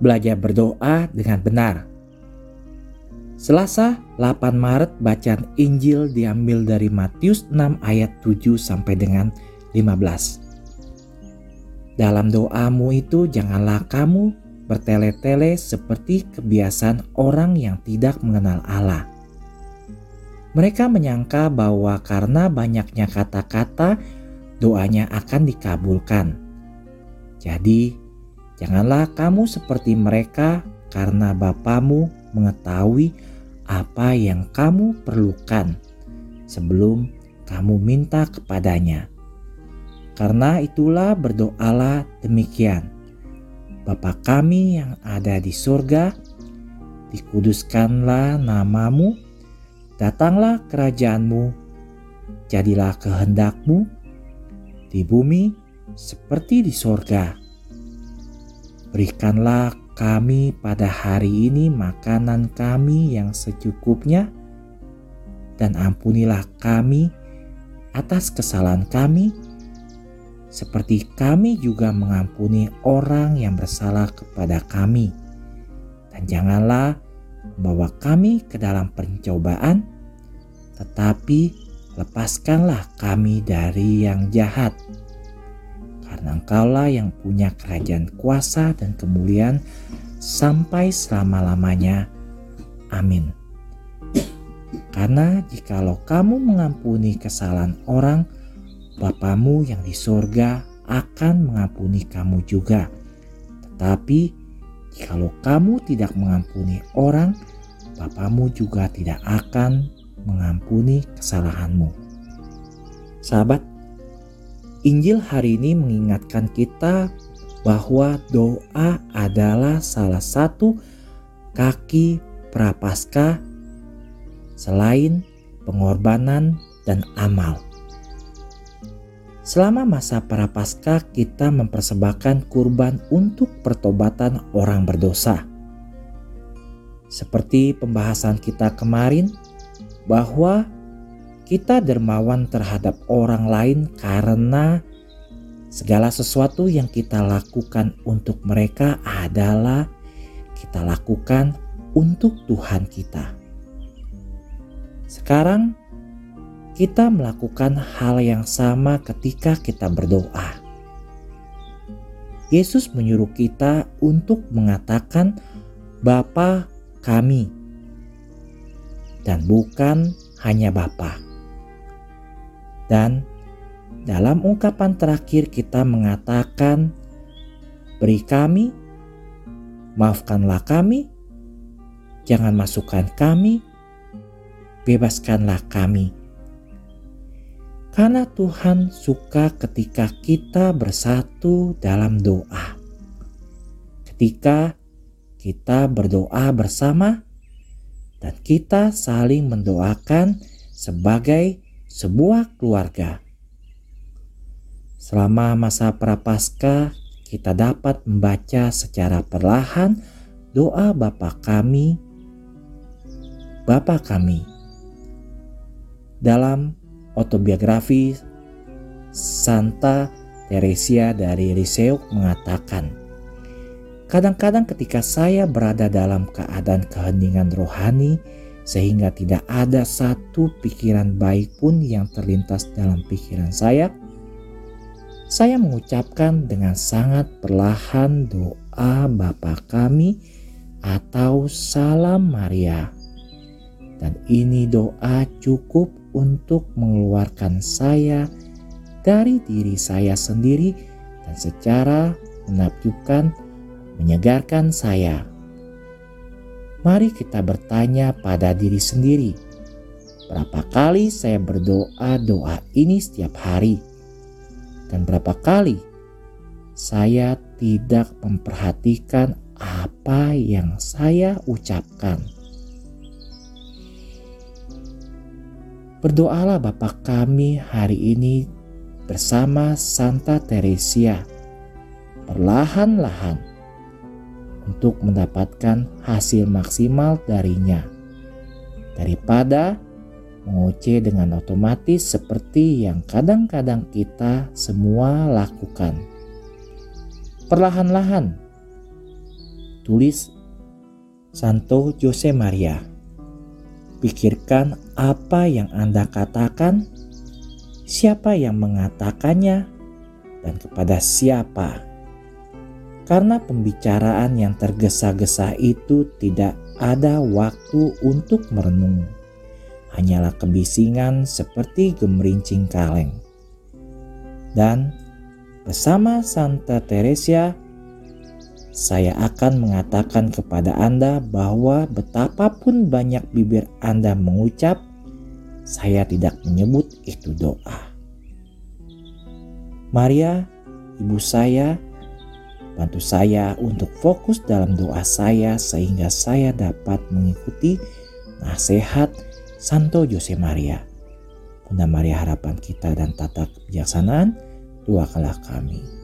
belajar berdoa dengan benar. Selasa 8 Maret bacaan Injil diambil dari Matius 6 ayat 7 sampai dengan 15. Dalam doamu itu janganlah kamu bertele-tele seperti kebiasaan orang yang tidak mengenal Allah. Mereka menyangka bahwa karena banyaknya kata-kata, doanya akan dikabulkan. Jadi, janganlah kamu seperti mereka karena Bapamu mengetahui apa yang kamu perlukan sebelum kamu minta kepadanya. Karena itulah berdoalah demikian. Bapa kami yang ada di surga, dikuduskanlah namamu, datanglah kerajaanmu, jadilah kehendakmu di bumi seperti di sorga. Berikanlah kami pada hari ini makanan kami yang secukupnya, dan ampunilah kami atas kesalahan kami, seperti kami juga mengampuni orang yang bersalah kepada kami. Dan janganlah membawa kami ke dalam pencobaan, tetapi lepaskanlah kami dari yang jahat. Engkaulah yang punya kerajaan kuasa dan kemuliaan sampai selama-lamanya. Amin. Karena jikalau kamu mengampuni kesalahan orang, Bapamu yang di sorga akan mengampuni kamu juga. Tetapi jikalau kamu tidak mengampuni orang, Bapamu juga tidak akan mengampuni kesalahanmu. Sahabat, Injil hari ini mengingatkan kita bahwa doa adalah salah satu kaki prapaskah selain pengorbanan dan amal. Selama masa prapaskah kita mempersembahkan kurban untuk pertobatan orang berdosa. Seperti pembahasan kita kemarin, bahwa kita dermawan terhadap orang lain karena segala sesuatu yang kita lakukan untuk mereka adalah kita lakukan untuk Tuhan kita. Sekarang kita melakukan hal yang sama ketika kita berdoa. Yesus menyuruh kita untuk mengatakan Bapa kami dan bukan hanya Bapa. Dan dalam ungkapan terakhir kita mengatakan, beri kami, maafkanlah kami, jangan masukkan kami, bebaskanlah kami. Karena Tuhan suka ketika kita bersatu dalam doa. Ketika kita berdoa bersama, dan kita saling mendoakan sebagai sebuah keluarga. Selama masa prapaskah, kita dapat membaca secara perlahan doa Bapa kami, Bapa kami. Dalam autobiografi Santa Teresia dari Lisieux mengatakan, Kadang-kadang ketika saya berada dalam keadaan keheningan rohani sehingga tidak ada satu pikiran baik pun yang terlintas dalam pikiran saya, saya mengucapkan dengan sangat perlahan doa Bapa kami atau salam Maria. Dan ini doa cukup untuk mengeluarkan saya dari diri saya sendiri dan secara menakjubkan menyegarkan saya. Mari kita bertanya pada diri sendiri, berapa kali saya berdoa doa ini setiap hari, dan berapa kali saya tidak memperhatikan apa yang saya ucapkan. Berdoalah Bapak kami hari ini bersama Santa Teresia. Perlahan-lahan untuk mendapatkan hasil maksimal darinya daripada mengoce dengan otomatis seperti yang kadang-kadang kita semua lakukan. Perlahan-lahan, Tulis Santo Jose Maria. Pikirkan apa yang Anda katakan, siapa yang mengatakannya, dan kepada siapa. Karena pembicaraan yang tergesa-gesa itu tidak ada waktu untuk merenung. Hanyalah kebisingan seperti gemerincing kaleng. Dan bersama Santa Teresia, saya akan mengatakan kepada Anda bahwa betapapun banyak bibir Anda mengucap, saya tidak menyebut itu doa. Maria, ibu saya, bantu saya untuk fokus dalam doa saya sehingga saya dapat mengikuti nasihat Santo Jose Maria. Bunda Maria harapan kita dan tata kebijaksanaan, doakanlah kami.